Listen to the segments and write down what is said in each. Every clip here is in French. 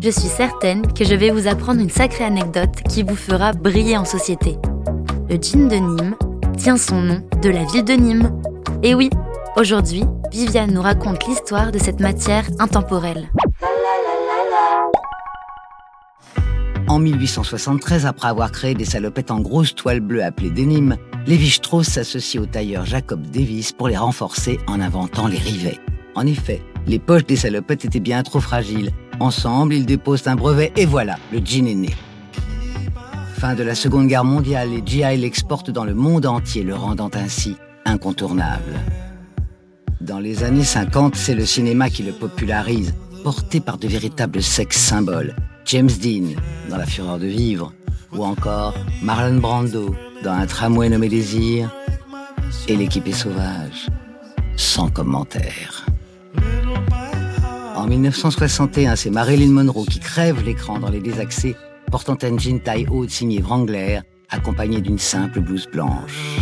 je suis certaine que je vais vous apprendre une sacrée anecdote qui vous fera briller en société. Le gin de Nîmes tient son nom de la ville de Nîmes. Et oui, aujourd'hui, Viviane nous raconte l'histoire de cette matière intemporelle. En 1873, après avoir créé des salopettes en grosse toile bleue appelées denim, Lévi-Strauss s'associe au tailleur Jacob Davis pour les renforcer en inventant les rivets. En effet, les poches des salopettes étaient bien trop fragiles. Ensemble, ils déposent un brevet et voilà, le jean est né. Fin de la Seconde Guerre mondiale, les GI l'exportent dans le monde entier, le rendant ainsi incontournable. Dans les années 50, c'est le cinéma qui le popularise, porté par de véritables sex symboles. James Dean dans La Fureur de vivre, ou encore Marlon Brando dans Un tramway nommé Désir, et L'équipe est sauvage, sans commentaire. En 1961, c'est Marilyn Monroe qui crève l'écran dans les désaccès, portant un jean taille haute signé Wrangler, accompagné d'une simple blouse blanche.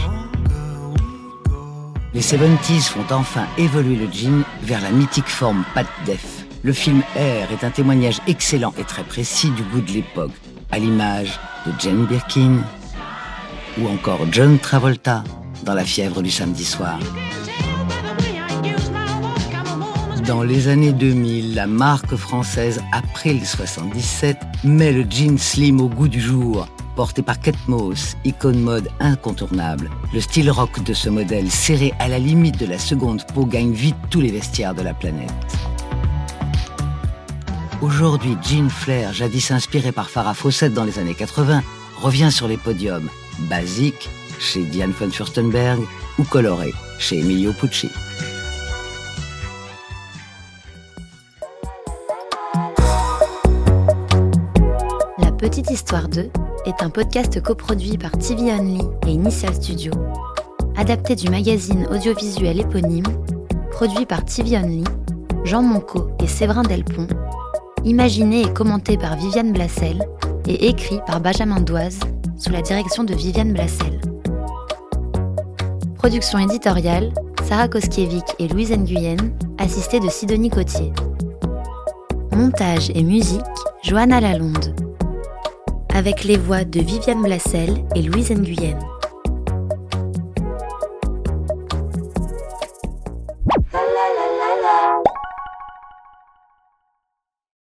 Les 70s font enfin évoluer le jean vers la mythique forme Pat Def, le film Air est un témoignage excellent et très précis du goût de l'époque, à l'image de Jane Birkin ou encore John Travolta dans La fièvre du samedi soir. Dans les années 2000, la marque française April 77 met le jean slim au goût du jour. Porté par Kate icône mode incontournable, le style rock de ce modèle serré à la limite de la seconde peau gagne vite tous les vestiaires de la planète. Aujourd'hui, Jean Flair, jadis inspiré par Farah Fawcett dans les années 80, revient sur les podiums, basique chez Diane von Furstenberg ou coloré chez Emilio Pucci. Petite Histoire 2 est un podcast coproduit par TV Only et Initial Studio, adapté du magazine audiovisuel éponyme, produit par TV Only, Jean Monco et Séverin Delpont imaginé et commenté par Viviane Blassel et écrit par Benjamin Doise sous la direction de Viviane Blassel. Production éditoriale, Sarah Koskiewicz et Louise Nguyen, assistée de Sidonie Cotier. Montage et musique, Johanna Lalonde. Avec les voix de Viviane Blassel et Louise Nguyen.